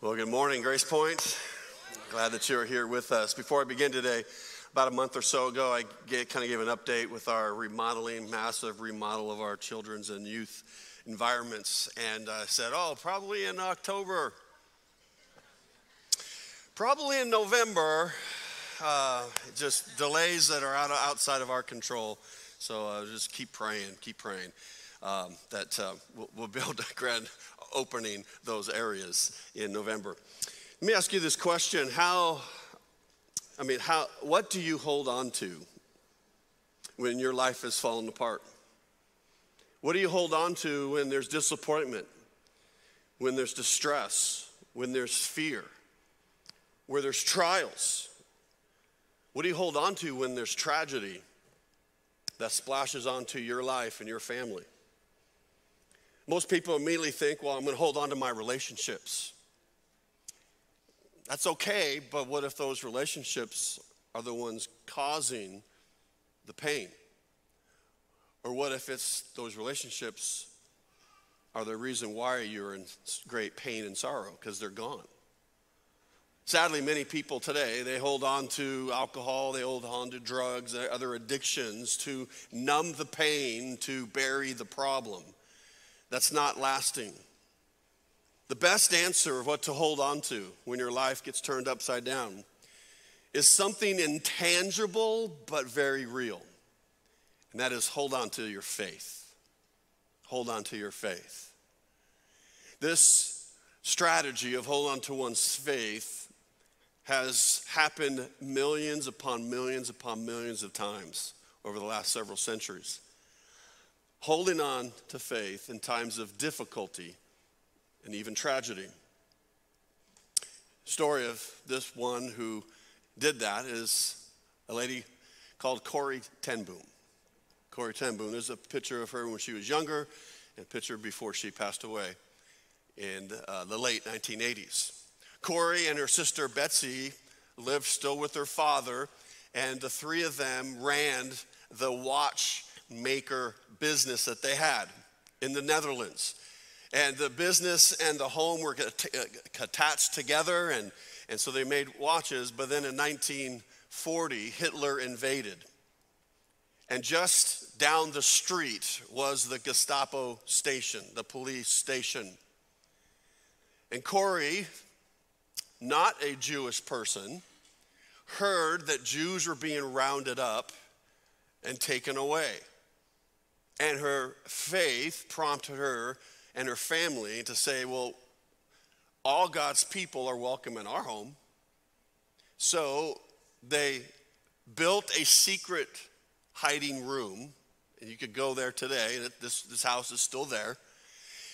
Well, good morning, Grace Point. Glad that you're here with us. Before I begin today, about a month or so ago, I get, kind of gave an update with our remodeling, massive remodel of our children's and youth environments. And I said, oh, probably in October, probably in November, uh, just delays that are out, outside of our control. So uh, just keep praying, keep praying um, that uh, we'll, we'll be able to grant opening those areas in November. Let me ask you this question How, I mean, how, what do you hold on to when your life is falling apart? What do you hold on to when there's disappointment, when there's distress, when there's fear, where there's trials? What do you hold on to when there's tragedy that splashes onto your life and your family? Most people immediately think, well, I'm going to hold on to my relationships. That's okay, but what if those relationships are the ones causing the pain? Or what if it's those relationships are the reason why you're in great pain and sorrow because they're gone? Sadly, many people today, they hold on to alcohol, they hold on to drugs, other addictions to numb the pain, to bury the problem that's not lasting. The best answer of what to hold on to when your life gets turned upside down is something intangible but very real. And that is hold on to your faith. Hold on to your faith. This strategy of hold on to one's faith has happened millions upon millions upon millions of times over the last several centuries holding on to faith in times of difficulty and even tragedy. Story of this one who did that is a lady called Corrie ten Boom. Corrie ten Boom. There's a picture of her when she was younger and a picture before she passed away in uh, the late 1980s. Corrie and her sister Betsy lived still with her father, and the three of them ran the watch maker business that they had in the Netherlands. And the business and the home were uh, attached together, and, and so they made watches. But then in 1940, Hitler invaded. And just down the street was the Gestapo station, the police station. And Corrie, not a Jewish person, heard that Jews were being rounded up and taken away. And her faith prompted her and her family to say, well, all God's people are welcome in our home. So they built a secret hiding room, and you could go there today. This, this house is still there.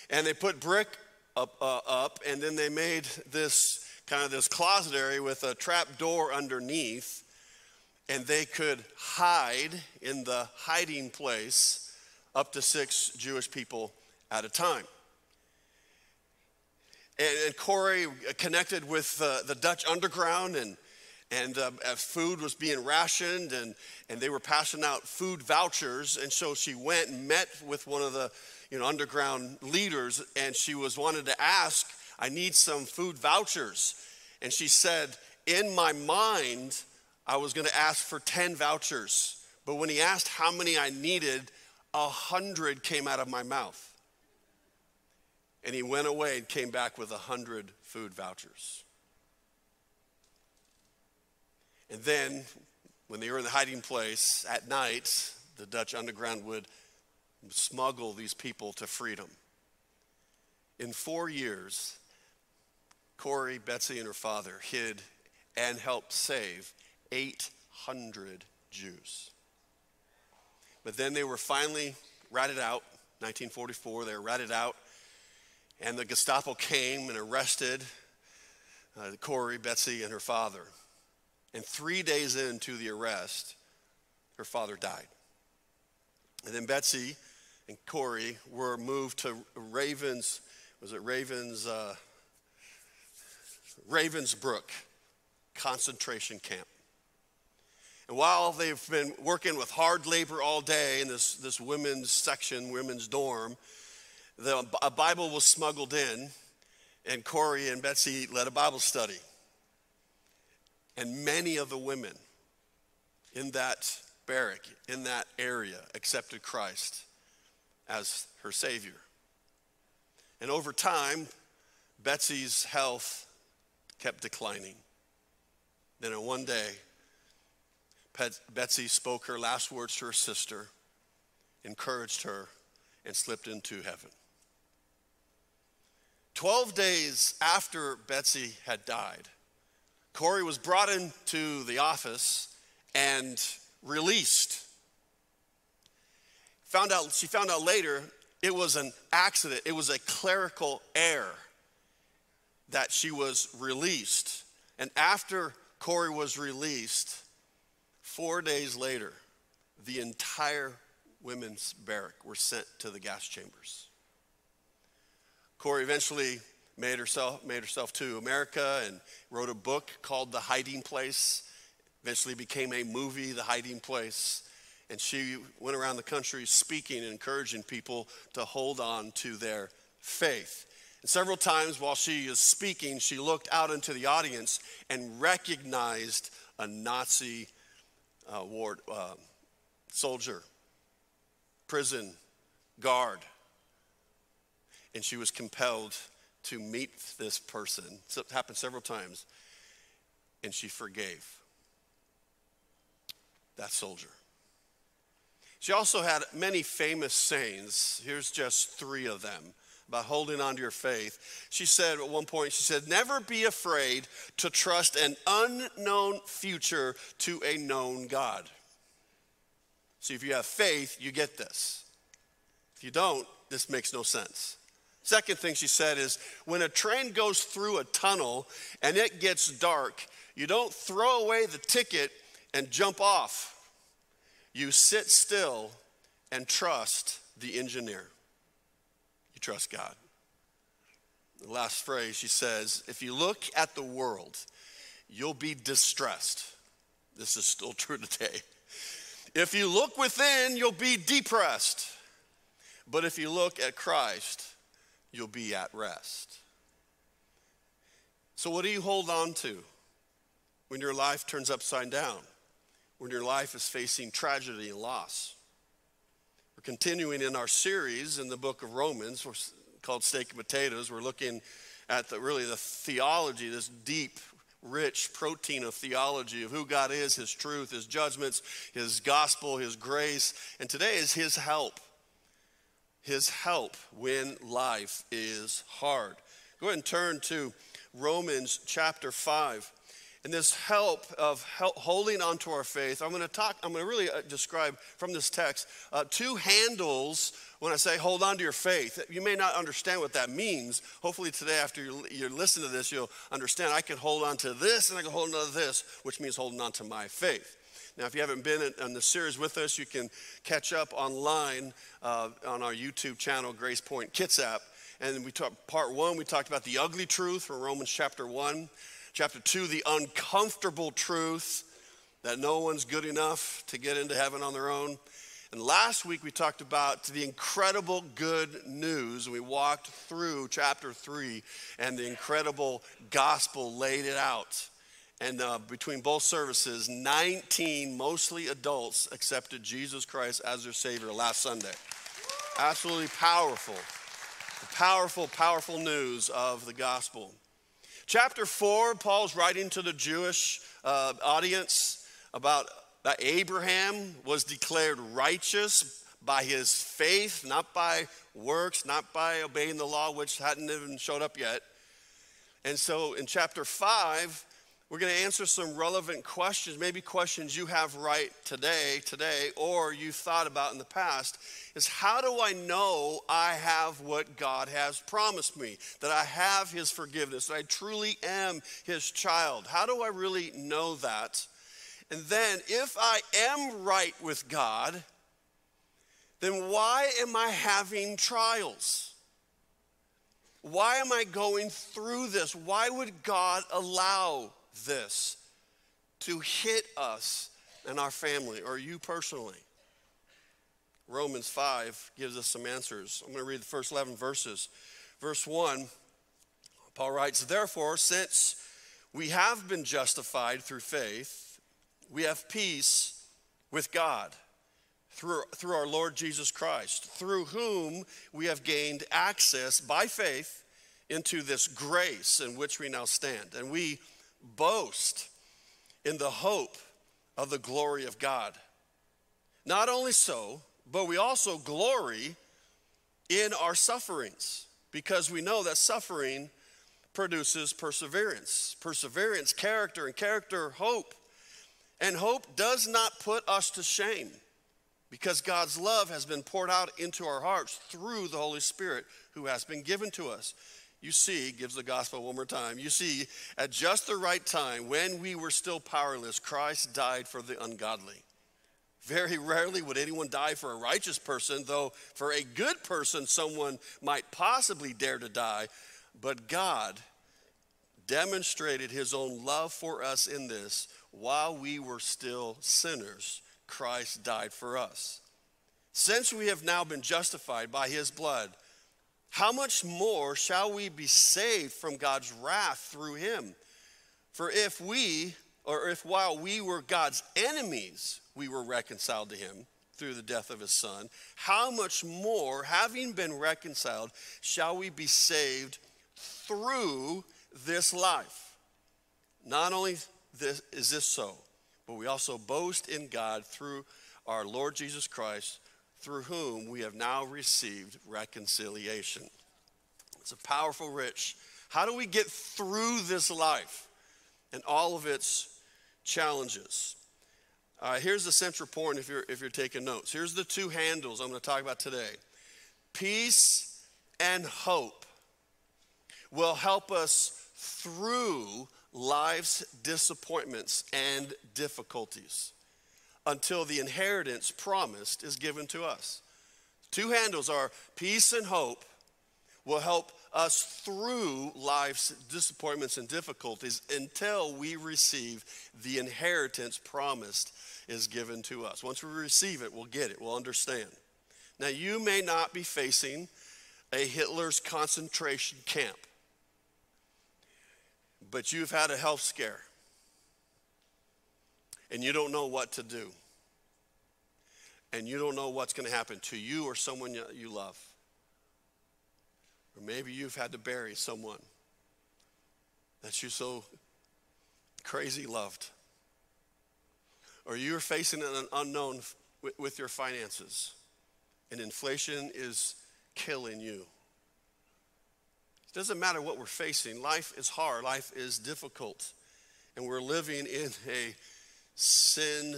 And they put brick up, uh, up, and then they made this kind of this closet area with a trap door underneath, and they could hide in the hiding place up to six Jewish people at a time. And, and Corrie connected with uh, the Dutch underground, and, and uh, food was being rationed, and, and they were passing out food vouchers. And so she went and met with one of the you know, underground leaders, and she was wanted to ask, I need some food vouchers. And she said, In my mind, I was going to ask for 10 vouchers. But when he asked how many I needed, a hundred came out of my mouth. And he went away and came back with a hundred food vouchers. And then, when they were in the hiding place at night, the Dutch underground would smuggle these people to freedom. In four years, Corrie, Betsy, and her father hid and helped save 800 Jews. But then they were finally ratted out, 1944, they were ratted out, and the Gestapo came and arrested uh, Corrie, Betsy, and her father. And three days into the arrest, her father died. And then Betsy and Corrie were moved to Ravens, was it Ravens, uh, Ravensbrück concentration camp. And while they've been working with hard labor all day in this, this women's section, women's dorm, the, a Bible was smuggled in and Corrie and Betsy led a Bible study. And many of the women in that barrack, in that area, accepted Christ as her Savior. And over time, Betsy's health kept declining. Then, in one day, Betsy spoke her last words to her sister, encouraged her, and slipped into heaven. Twelve days after Betsy had died, Corrie was brought into the office and released. Found out, she found out later it was an accident, it was a clerical error that she was released. And after Corrie was released, four days later, the entire women's barrack were sent to the gas chambers. Corrie eventually made herself, made herself to America and wrote a book called The Hiding Place. Eventually became a movie, The Hiding Place. And she went around the country speaking and encouraging people to hold on to their faith. And several times while she is speaking, she looked out into the audience and recognized a Nazi uh, ward, uh, soldier, prison guard. And she was compelled to meet this person. So it happened several times. And she forgave that soldier. She also had many famous sayings. Here's just three of them about holding on to your faith. She said at one point, she said, Never be afraid to trust an unknown future to a known God. See, if you have faith, you get this. If you don't, this makes no sense. Second thing she said is when a train goes through a tunnel and it gets dark, you don't throw away the ticket and jump off. You sit still and trust the engineer trust God. The last phrase she says if you look at the world, you'll be distressed. This is still true today. If you look within, you'll be depressed. But if you look at Christ, you'll be at rest. So, what do you hold on to when your life turns upside down? When your life is facing tragedy and loss? Continuing in our series in the book of Romans called Steak and Potatoes. We're looking at the, really the theology, this deep, rich protein of theology of who God is, His truth, His judgments, His gospel, His grace. And today is His help. His help when life is hard. Go ahead and turn to Romans chapter 5 and this help of help holding onto our faith, I'm going to talk, I'm going to really uh, describe from this text uh, two handles when I say hold on to your faith. You may not understand what that means. Hopefully, today, after you, you listen to this, you'll understand I can hold on to this and I can hold on to this, which means holding on to my faith. Now, if you haven't been in, the series with us, you can catch up online uh, on our YouTube channel, Grace Point Kitsap. And we talked part one, we talked about the ugly truth from Romans chapter one. Chapter 2, the uncomfortable truth that no one's good enough to get into heaven on their own. And last week we talked about the incredible good news. We walked through chapter 3 and the incredible gospel laid it out. And uh, between both services, 19, mostly adults, accepted Jesus Christ as their Savior last Sunday. Absolutely powerful. Powerful, powerful news of the gospel. Chapter 4, Paul's writing to the Jewish uh, audience about that Abraham was declared righteous by his faith, not by works, not by obeying the law, which hadn't even showed up yet. And so in chapter 5, we're going to answer some relevant questions, maybe questions you have right today, today, or you thought about in the past. Is how do I know I have what God has promised me? That I have His forgiveness, that I truly am His child? How do I really know that? And then, if I am right with God, then why am I having trials? Why am I going through this? Why would God allow this to hit us and our family or you personally? Romans 5 gives us some answers. I'm going to read the first 11 verses. Verse 1, Paul writes, Therefore, since we have been justified through faith, we have peace with God through, through our Lord Jesus Christ, through whom we have gained access by faith into this grace in which we now stand. And we boast in the hope of the glory of God. Not only so, but we also glory in our sufferings because we know that suffering produces perseverance. Perseverance, character, and character, hope. And hope does not put us to shame because God's love has been poured out into our hearts through the Holy Spirit who has been given to us. You see, gives the gospel one more time. You see, at just the right time, when we were still powerless, Christ died for the ungodly. Very rarely would anyone die for a righteous person, though for a good person, someone might possibly dare to die. But God demonstrated his own love for us in this while we were still sinners, Christ died for us. Since we have now been justified by his blood, how much more shall we be saved from God's wrath through him? For if we, or if while we were God's enemies, we were reconciled to him through the death of his son, how much more, having been reconciled, shall we be saved through this life? Not only this, is this so, but we also boast in God through our Lord Jesus Christ, through whom we have now received reconciliation. It's a powerful, rich. How do we get through this life and all of its challenges? Uh, here's the central point if you're, if you're taking notes. Here's the two handles I'm going to talk about today peace and hope will help us through life's disappointments and difficulties until the inheritance promised is given to us. Two handles are peace and hope will help us through life's disappointments and difficulties until we receive the inheritance promised is given to us. Once we receive it, we'll get it, we'll understand. Now, you may not be facing a Hitler's concentration camp, but you've had a health scare and you don't know what to do. And you don't know what's going to happen to you or someone you love. Or maybe you've had to bury someone that you so crazy loved. Or you're facing an unknown with, your finances, and inflation is killing you. It doesn't matter what we're facing, life is hard, life is difficult, and we're living in a sin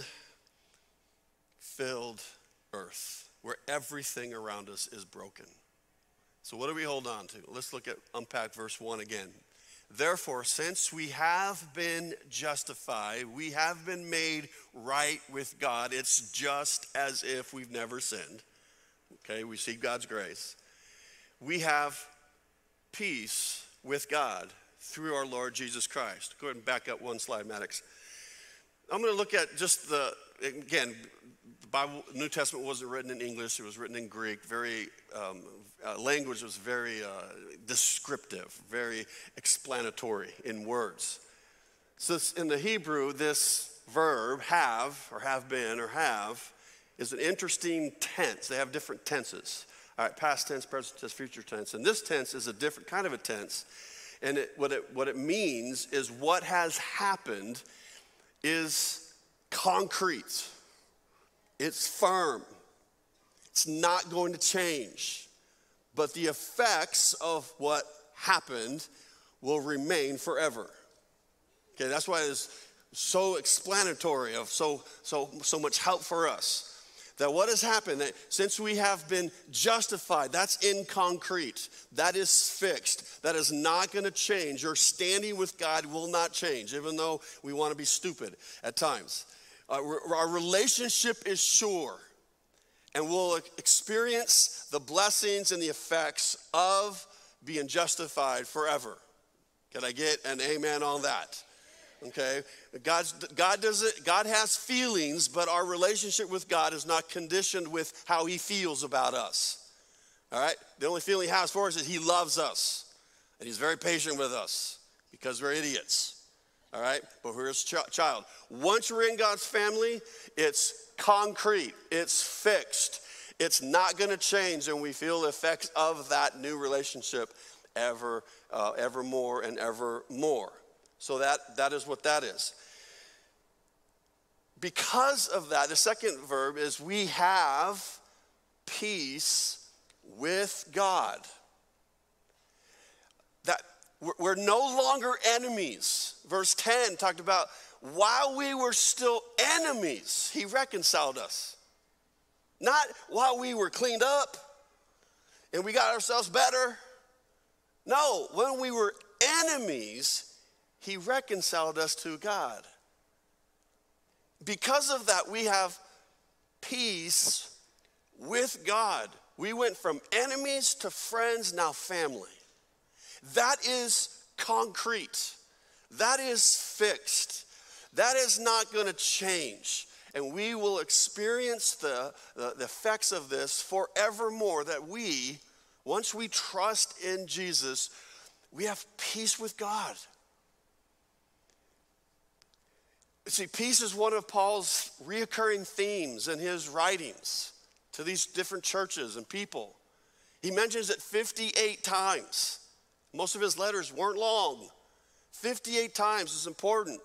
filled earth where everything around us is broken. So, what do we hold on to? Let's look at unpack verse 1 again. Therefore, since we have been justified, we have been made right with God. It's just as if we've never sinned. Okay, we see God's grace. We have peace with God through our Lord Jesus Christ. Go ahead and back up one slide, Maddox. I'm going to look at just the, again, the Bible, New Testament wasn't written in English, it was written in Greek. Very, um, uh, language was very uh, descriptive, very explanatory in words. So in the Hebrew, this verb, have, or have been, or have, is an interesting tense. They have different tenses. All right, past tense, present tense, future tense. And this tense is a different kind of a tense. And it, what, it, what it means is what has happened is concrete. It's firm. It's not going to change. But the effects of what happened will remain forever. Okay, that's why it's so explanatory of so so so much help for us. That what has happened, that since we have been justified, that's in concrete, that is fixed, that is not gonna change. Your standing with God will not change, even though we wanna be stupid at times. Uh, our relationship is sure, and we'll experience the blessings and the effects of being justified forever. Can I get an amen on that? Okay, God's, God does it. God has feelings, but our relationship with God is not conditioned with how He feels about us. All right, the only feeling He has for us is He loves us, And he's very patient with us because we're idiots. All right? But we're his ch- child. Once we're in God's family, it's concrete, it's fixed, it's not going to change, and we feel the effects of that new relationship ever, uh, ever more and ever more. So that, that is what that is. Because of that, the second verb is we have peace with God. That we're no longer enemies. Verse 10 talked about while we were still enemies, he reconciled us. Not while we were cleaned up and we got ourselves better. No, when we were enemies, he reconciled us to God. Because of that, we have peace with God. We went from enemies to friends, now family. That is concrete. That is fixed. That is not going to change. And we will experience the, the, the, effects of this forevermore. That we, once we trust in Jesus, we have peace with God. See, peace is one of Paul's reoccurring themes in his writings to these different churches and people. He mentions it 58 times. Most of his letters weren't long. 58 times is important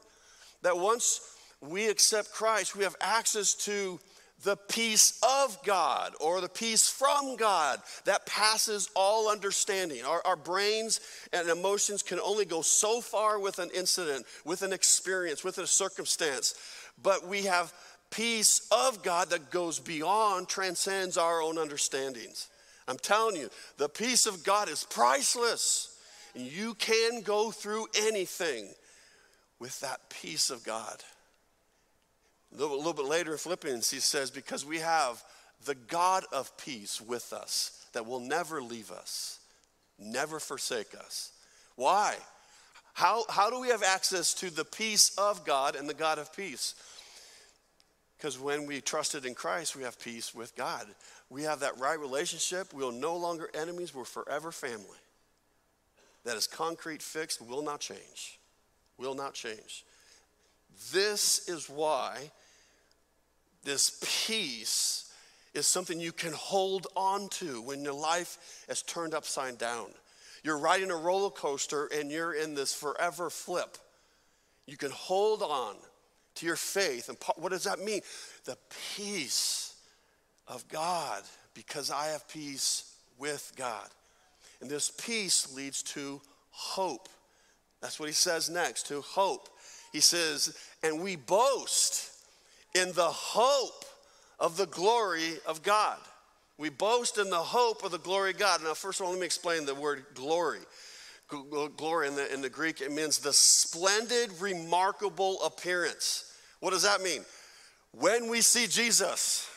that once we accept Christ, we have access to the peace of God or the peace from God that passes all understanding. Our, our, brains and emotions can only go so far with an incident, with an experience, with a circumstance, but we have peace of God that goes beyond, transcends our own understandings. I'm telling you, the peace of God is priceless. You can go through anything with that peace of God. A little, little bit later in Philippians, he says, Because we have the God of peace with us that will never leave us, never forsake us. Why? How, how do we have access to the peace of God and the God of peace? Because when we trusted in Christ, we have peace with God. We have that right relationship. We are no longer enemies, we're forever family. That is concrete, fixed, will not change. Will not change. This is why this peace is something you can hold on to when your life is turned upside down. You're riding a roller coaster and you're in this forever flip. You can hold on to your faith. And what does that mean? The peace of God, because I have peace with God. And this peace leads to hope. That's what he says next to hope. He says, and we boast in the hope of the glory of God. We boast in the hope of the glory of God. Now, first of all, let me explain the word glory. Glory in the, in the Greek, it means the splendid, remarkable appearance. What does that mean? When we see Jesus,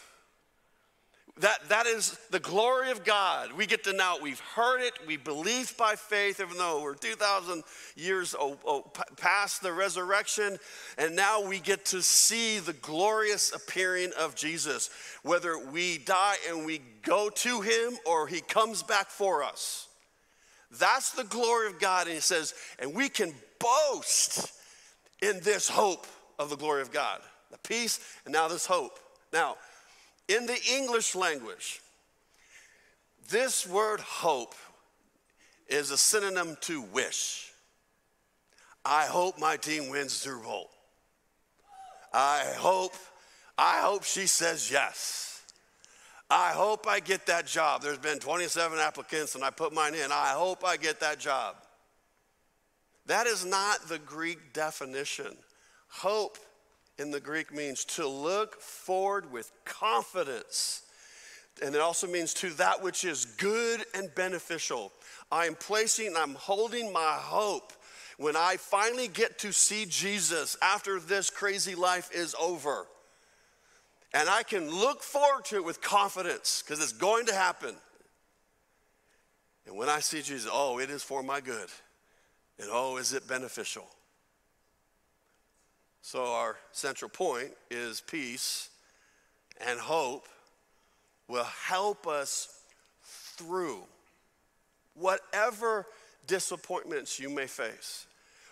that, that is the glory of God. We get to now, we've heard it, we believe by faith, even though we're 2,000 years past the resurrection, and now we get to see the glorious appearing of Jesus, whether we die and we go to him or he comes back for us. That's the glory of God, and he says, and we can boast in this hope of the glory of God the peace, and now this hope. Now, in the English language, this word hope is a synonym to wish. I hope my team wins Super Bowl. I hope, I hope she says yes. I hope I get that job. There's been 27 applicants and I put mine in. I hope I get that job. That is not the Greek definition. Hope in the Greek means to look forward with confidence. And it also means to that which is good and beneficial. I am placing, I'm holding my hope when I finally get to see Jesus after this crazy life is over. And I can look forward to it with confidence because it's going to happen. And when I see Jesus, oh, it is for my good. And oh, is it beneficial? So, our central point is peace and hope will help us through whatever disappointments you may face,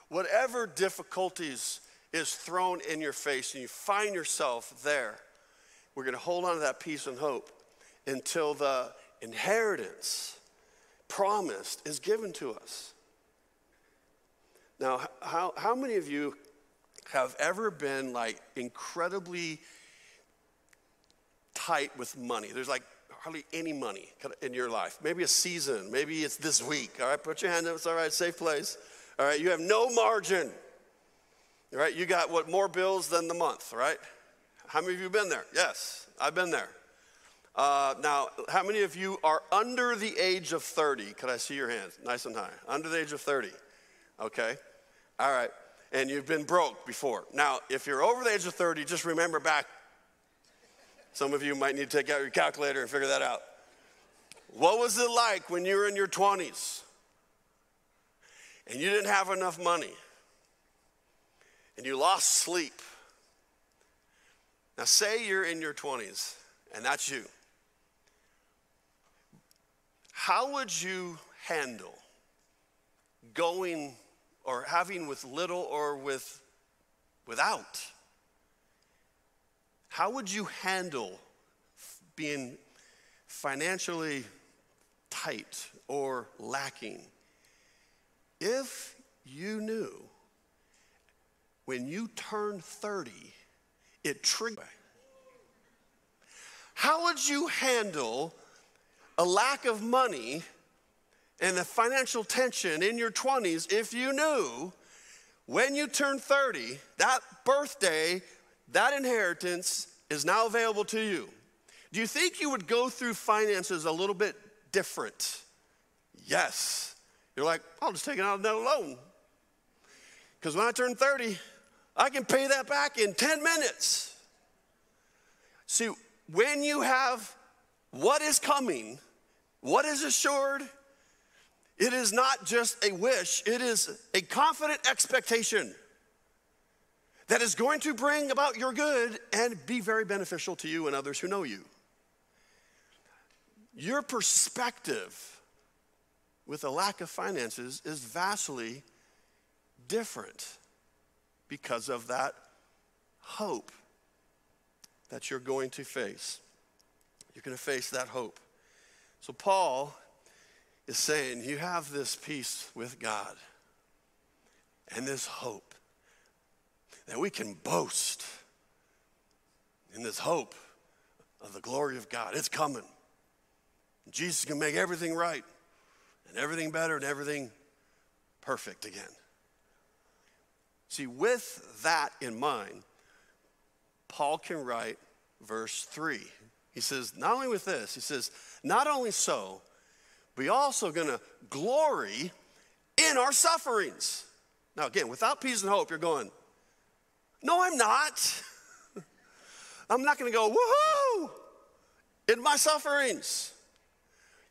whatever difficulties is thrown in your face and you find yourself there, we're going to hold on to that peace and hope until the inheritance promised is given to us. Now, how, how many of you have ever been like incredibly tight with money? There's like hardly any money in your life. Maybe a season, maybe it's this week. All right, put your hand up. It's all right, safe place. All right, you have no margin. All right, you got what more bills than the month, right? How many of you been there? Yes, I've been there. Uh, now, how many of you are under the age of 30? Could I see your hands? Nice and high. Under the age of 30. Okay. All right. And you've been broke before. Now, if you're over the age of 30, just remember back. Some of you might need to take out your calculator and figure that out. What was it like when you were in your 20s and you didn't have enough money and you lost sleep? Now, say you're in your 20s and that's you. How would you handle going or having with little or with without? How would you handle being financially tight or lacking if you knew when you turn 30 it triggered how would you handle a lack of money and the financial tension in your 20s if you knew when you turn 30, that birthday, that inheritance is now available to you? Do you think you would go through finances a little bit different? Yes. You're like, I'll just take it out of that loan. Because when I turn 30, I can pay that back in 10 minutes. See, when you have what is coming, what is assured, it is not just a wish, it is a confident expectation that is going to bring about your good and be very beneficial to you and others who know you. Your perspective with a lack of finances is vastly different because of that hope that you're going to face. You're going to face that hope. So, Paul is saying, You have this peace with God and this hope that we can boast in this hope of the glory of God. It's coming. Jesus can make everything right and everything better and everything perfect again. See, with that in mind, Paul can write verse 3. He says, not only with this, he says, not only so, we also going to glory in our sufferings. Now, again, without peace and hope, you're going, no, I'm not. I'm not going to go, woohoo, in my sufferings.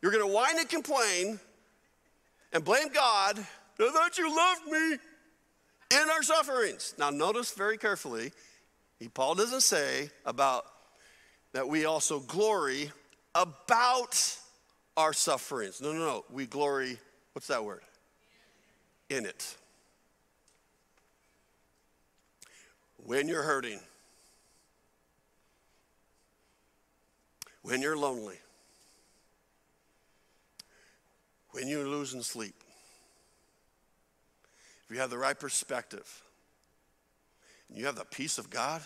You're going to whine and complain and blame God that you loved me in our sufferings. Now, notice very carefully, he, Paul doesn't say about that we also glory about our sufferings. No, no, no. We glory, what's that word? In it. When you're hurting, when you're lonely, when you're losing sleep, if you have the right perspective, and you have the peace of God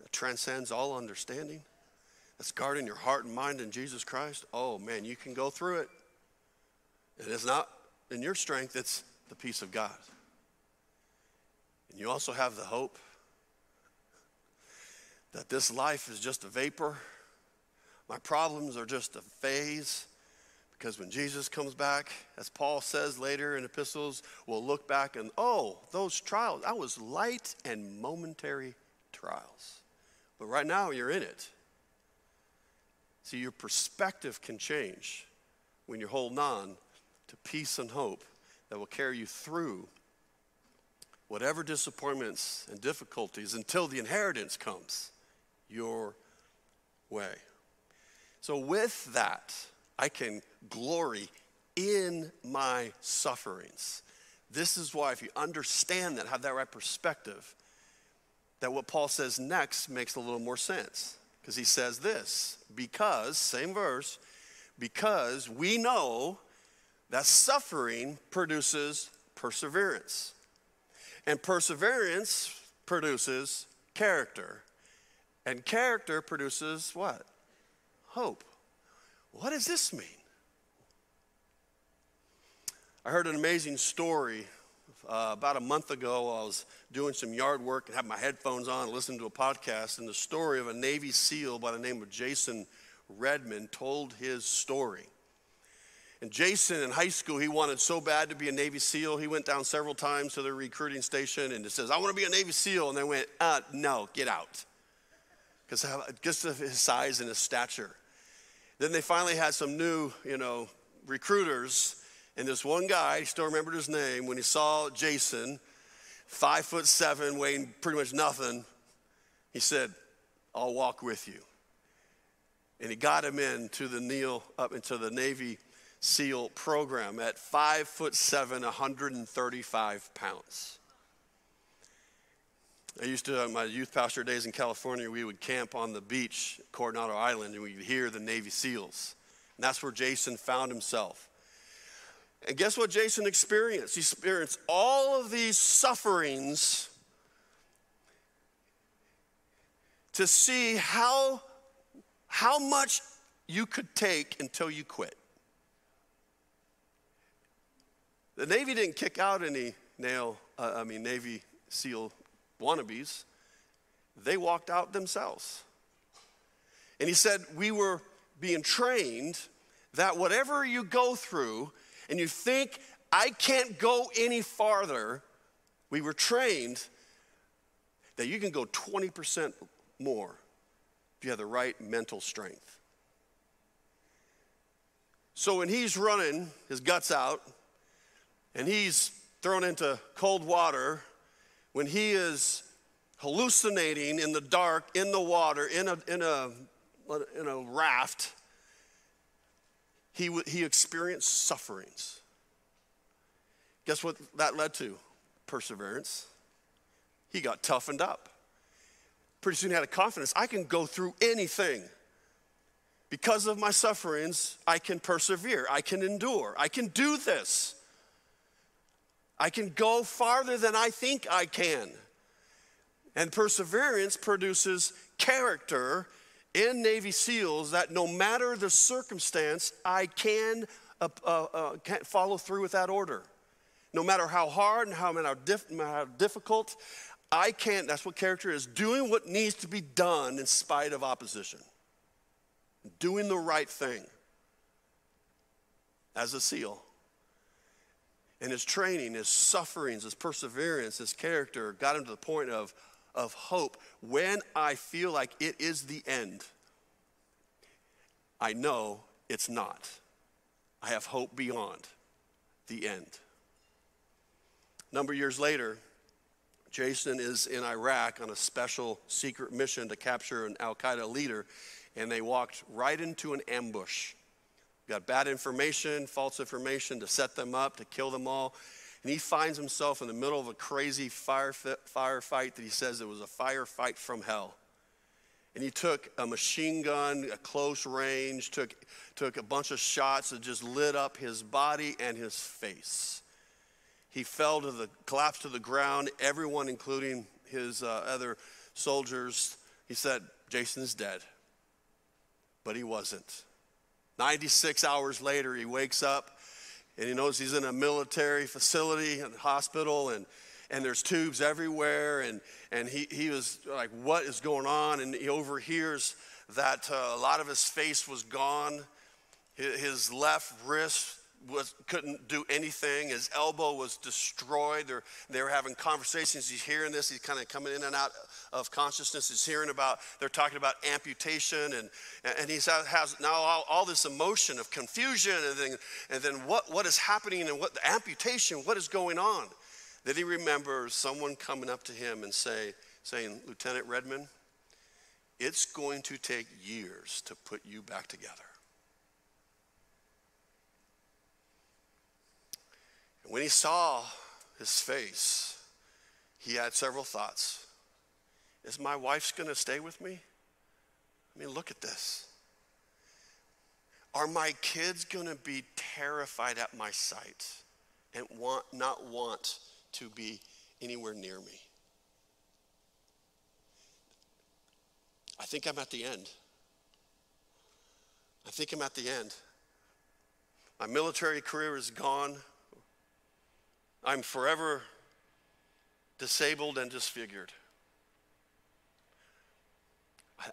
that transcends all understanding, that's guarding your heart and mind in Jesus Christ, oh man, you can go through it. It is not in your strength, it's the peace of God. And you also have the hope that this life is just a vapor. My problems are just a phase. Because when Jesus comes back, as Paul says later in epistles, we'll look back and, oh, those trials, that was light and momentary trials. But right now, you're in it. See, your perspective can change when you're holding on to peace and hope that will carry you through whatever disappointments and difficulties until the inheritance comes your way. So, with that, I can glory in my sufferings. This is why, if you understand that, have that right perspective, that what Paul says next makes a little more sense. Because he says this because, same verse, because we know that suffering produces perseverance. And perseverance produces character. And character produces what? Hope. What does this mean? I heard an amazing story uh, about a month ago. I was doing some yard work and had my headphones on, listening to a podcast, and the story of a Navy SEAL by the name of Jason Redman told his story. And Jason in high school, he wanted so bad to be a Navy SEAL. He went down several times to the recruiting station and it says, I want to be a Navy SEAL. And they went, uh, no, get out. Because just of his size and his stature. Then they finally had some new, you know, recruiters. And this one guy, he still remembered his name, when he saw Jason, five foot seven, weighing pretty much nothing, he said, I'll walk with you. And he got him into the Neil, up into the Navy SEAL program at five foot seven, 135 pounds. I used to, my youth pastor days in California, we would camp on the beach, Coronado Island, and we'd hear the Navy SEALs. And that's where Jason found himself. And guess what Jason experienced? He experienced all of these sufferings to see how, how much you could take until you quit. The Navy didn't kick out any nail, uh, I mean, Navy SEAL wannabes. They walked out themselves. And he said, We were being trained that whatever you go through and you think, I can't go any farther, we were trained that you can go 20% more if you have the right mental strength. So when he's running his guts out and he's thrown into cold water, when he is hallucinating in the dark, in the water, in a, in a, in a raft, he, he experienced sufferings. Guess what that led to? Perseverance. He got toughened up. Pretty soon had a confidence I can go through anything. Because of my sufferings, I can persevere, I can endure, I can do this. I can go farther than I think I can. And perseverance produces character in Navy SEALs that no matter the circumstance, I can, uh, uh, uh, can follow through with that order. No matter how hard and how, how, diff- how difficult, I can't. That's what character is doing what needs to be done in spite of opposition, doing the right thing as a SEAL and his training, his sufferings, his perseverance, his character got him to the point of, of hope. When I feel like it is the end, I know it's not. I have hope beyond the end. A number of years later, Jason is in Iraq on a special secret mission to capture an Al Qaeda leader, and they walked right into an ambush got bad information, false information to set them up, to kill them all. And he finds himself in the middle of a crazy fire firefight that he says it was a firefight from hell. And he took a machine gun, a close range, took, took a bunch of shots that just lit up his body and his face. He fell to the, collapsed to the ground, everyone, including his uh, other soldiers. He said, Jason's dead. But he wasn't. 96 hours later, he wakes up and he knows he's in a military facility and hospital and, and there's tubes everywhere. And, and he, he was like, What is going on? And he overhears that uh, a lot of his face was gone. His left wrist was, couldn't do anything. His elbow was destroyed. They're, they were having conversations. He's hearing this. He's kind of coming in and out of consciousness. He's hearing about, they're talking about amputation. And, and he has now all, all, this emotion of confusion. And then, and then what, what is happening and what the amputation, what is going on? Then he remembers someone coming up to him and say, saying, Lieutenant Redman, it's going to take years to put you back together. When he saw his face, he had several thoughts. Is my wife's going to stay with me? I mean, look at this. Are my kids going to be terrified at my sight and want, not want to be anywhere near me? I think I'm at the end. I think I'm at the end. My military career is gone. I'm forever disabled and disfigured.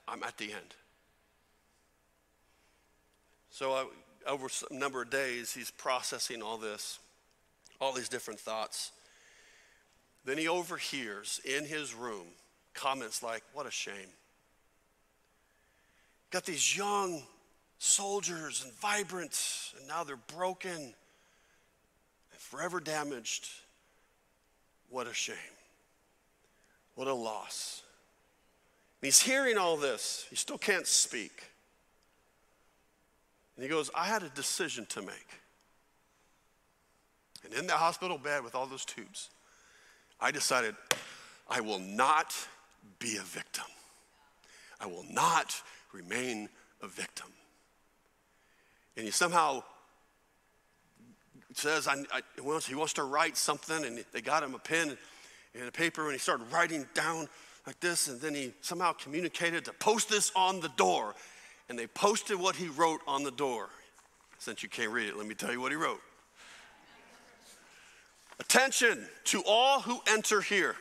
I, am at the end. So, I, over a number of days, he's processing all this, all these different thoughts. Then he overhears in his room comments like, What a shame. Got these young soldiers and vibrant, and now they're broken forever damaged. What a shame. What a loss. And he's hearing all this. He still can't speak. And he goes, I had a decision to make. And in the hospital bed with all those tubes, I decided I will not be a victim. I will not remain a victim. And he somehow says, I, I, he wants to write something, and they got him a pen and a paper, and he started writing down like this, and then he somehow communicated to post this on the door. And they posted what he wrote on the door. Since you can't read it, let me tell you what he wrote. Attention to all who enter here.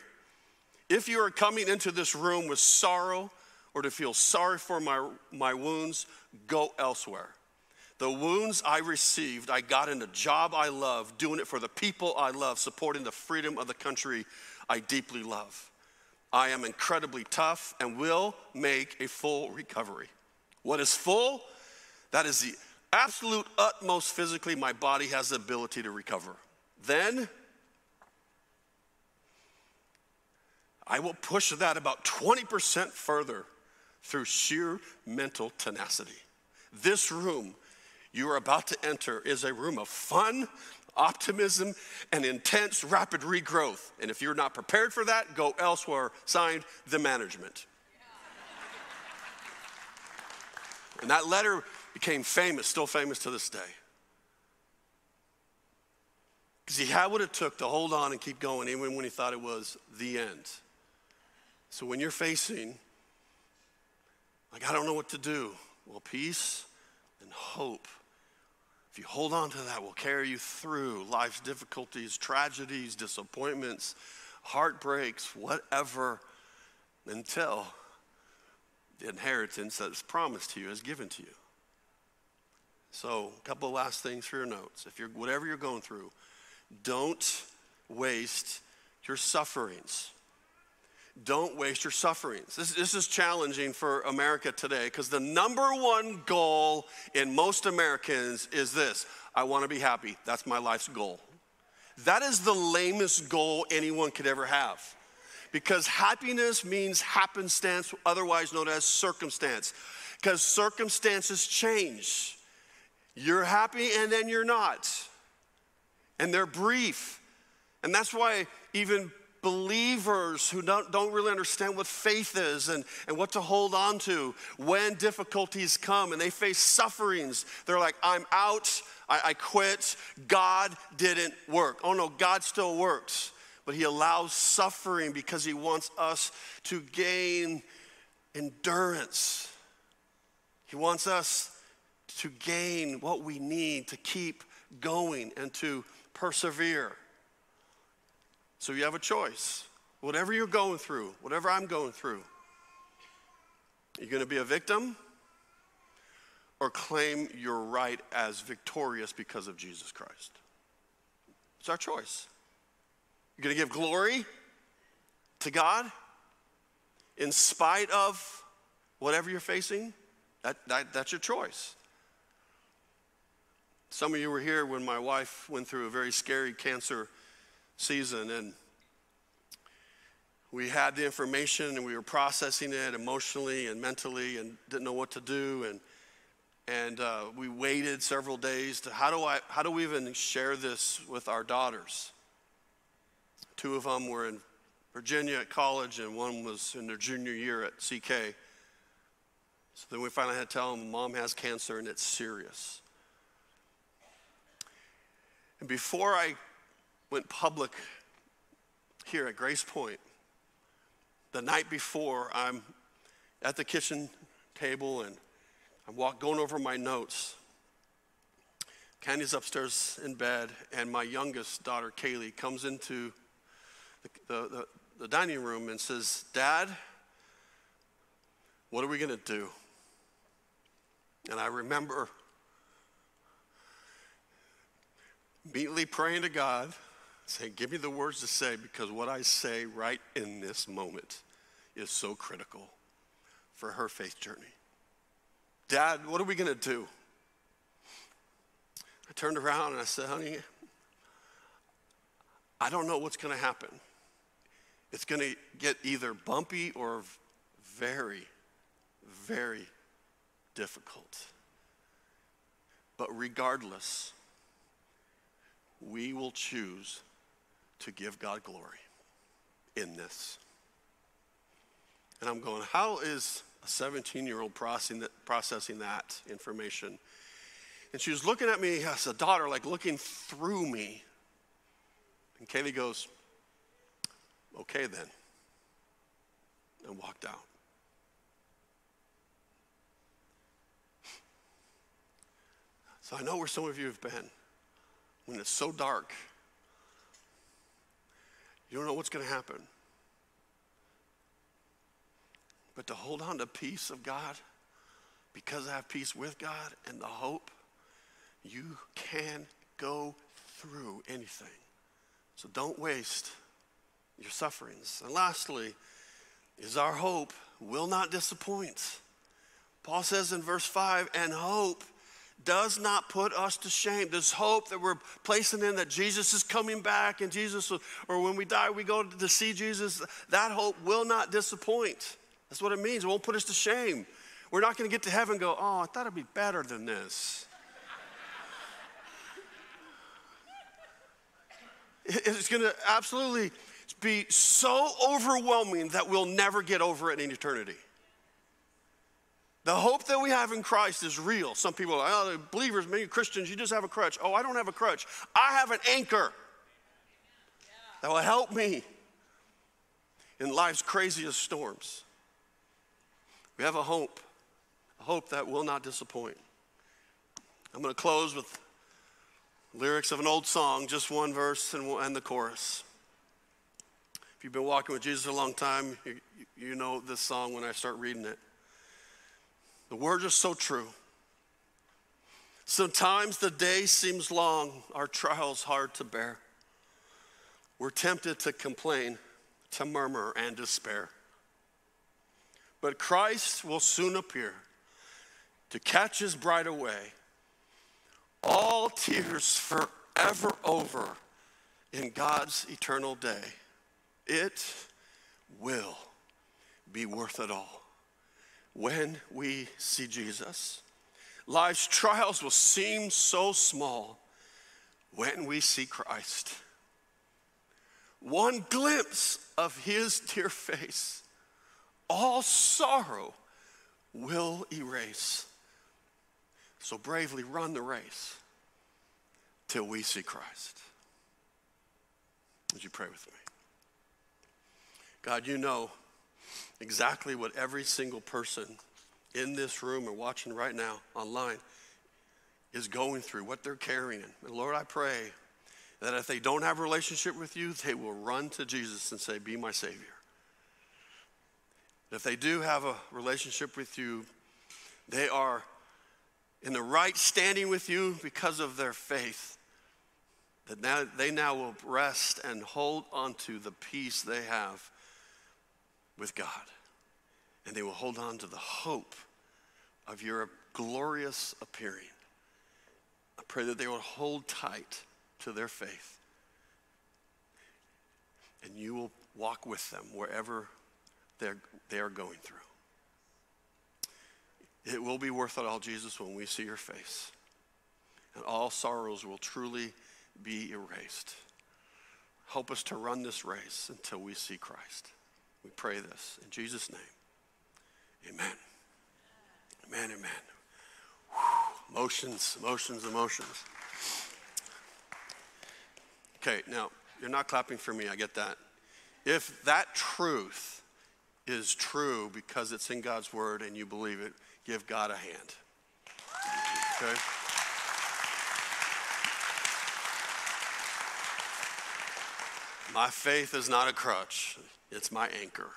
If you are coming into this room with sorrow or to feel sorry for my, my wounds, go elsewhere. The wounds I received, I got in a job I love, doing it for the people I love, supporting the freedom of the country I deeply love. I am incredibly tough and will make a full recovery. What is full? That is the absolute utmost physically my body has the ability to recover. Then I will push that about 20% further through sheer mental tenacity. This room you are about to enter is a room of fun, optimism, and intense, rapid regrowth. And if you're not prepared for that, go elsewhere. Signed, the management. and that letter became famous, still famous to this day. Because he had what it took to hold on and keep going, even when he thought it was the end. So when you're facing, like, I don't know what to do, well, peace and hope you hold on to that, will carry you through life's difficulties, tragedies, disappointments, heartbreaks, whatever, until the inheritance that is promised to you is given to you. So, a couple of last things for your notes. If you're whatever you're going through, don't waste your sufferings. Don't waste your sufferings. This, this is challenging for America today because the number one goal in most Americans is this I want to be happy. That's my life's goal. That is the lamest goal anyone could ever have because happiness means happenstance, otherwise known as circumstance, because circumstances change. You're happy and then you're not, and they're brief. And that's why even believers who don't, don't really understand what faith is and, and what to hold on to when difficulties come and they face sufferings. They're like, I'm out, I, I quit, God didn't work. Oh no, God still works, but He allows suffering because He wants us to gain endurance. He wants us to gain what we need to keep going and to persevere. So you have a choice. Whatever you're going through, whatever I'm going through, you're going to be a victim or claim your right as victorious because of Jesus Christ. It's our choice. You're going to give glory to God in spite of whatever you're facing. That, that, that's your choice. Some of you were here when my wife went through a very scary cancer season. And we had the information and we were processing it emotionally and mentally and didn't know what to do. And, and uh, we waited several days to how do I how do we even share this with our daughters? Two of them were in Virginia at college, and one was in their junior year at CK. So then we finally had to tell them, Mom has cancer and it's serious. And before I went public here at Grace Point, the night before, I'm at the kitchen table and I'm walk, going over my notes. Candy's upstairs in bed, and my youngest daughter, Kaylee, comes into the, the, the, the dining room and says, Dad, what are we going to do? And I remember immediately praying to God, saying, Give me the words to say because what I say right in this moment is so critical for her faith journey. Dad, what are we going to do? I turned around and I said, Honey, I don't know what's going to happen. It's going to get either bumpy or very, very difficult. But regardless, we will choose to give God glory in this. And I'm going, how is a 17 year old processing that information? And she was looking at me as a daughter, like looking through me. And Kaylee goes, okay then, and walked out. So I know where some of you have been when it's so dark. You don't know what's going to happen. But to hold on to peace of God, because I have peace with God and the hope, you can go through anything. So don't waste your sufferings. And lastly, is our hope will not disappoint. Paul says in verse 5 and hope does not put us to shame. This hope that we're placing in that Jesus is coming back and Jesus, or when we die, we go to see Jesus, that hope will not disappoint. That's what it means. It won't put us to shame. We're not going to get to heaven and go, oh, I thought it'd be better than this. it's going to absolutely be so overwhelming that we'll never get over it in eternity. The hope that we have in Christ is real. Some people are like, oh, believers, many Christians, you just have a crutch. Oh, I don't have a crutch. I have an anchor that will help me in life's craziest storms. We have a hope, a hope that will not disappoint. I'm going to close with lyrics of an old song, just one verse and, the chorus. If you've been walking with Jesus a long time, you, you know this song when I start reading it. The words are so true. Sometimes the day seems long, our trials hard to bear. We're tempted to complain, to murmur, and despair. But Christ will soon appear to catch his bride away. All tears forever over in God's eternal day. It will be worth it all when we see Jesus. Life's trials will seem so small when we see Christ. One glimpse of his dear face, all sorrow will erase. So bravely run the race till we see Christ. Would you pray with me? God, you know exactly what every single person in this room or watching right now online is going through, what they're carrying. And Lord, I pray that if they don't have a relationship with you, they will run to Jesus and say, Be my Savior. If they do have a relationship with you, they are in the right standing with you because of their faith. That now they now will rest and hold onto the peace they have with God. And they will hold on to the hope of your glorious appearing. I pray that they will hold tight to their faith. And you will walk with them wherever they're, they are going through. It will be worth it all, Jesus, when we see your face. And all sorrows will truly be erased. Help us to run this race until we see Christ. We pray this in Jesus' name. Amen. Amen, amen. Whew. Emotions, emotions, emotions. Okay, now, you're not clapping for me, I get that. If that truth is true because it's in God's word and you believe it, give God a hand. Okay? My faith is not a crutch, it's my anchor.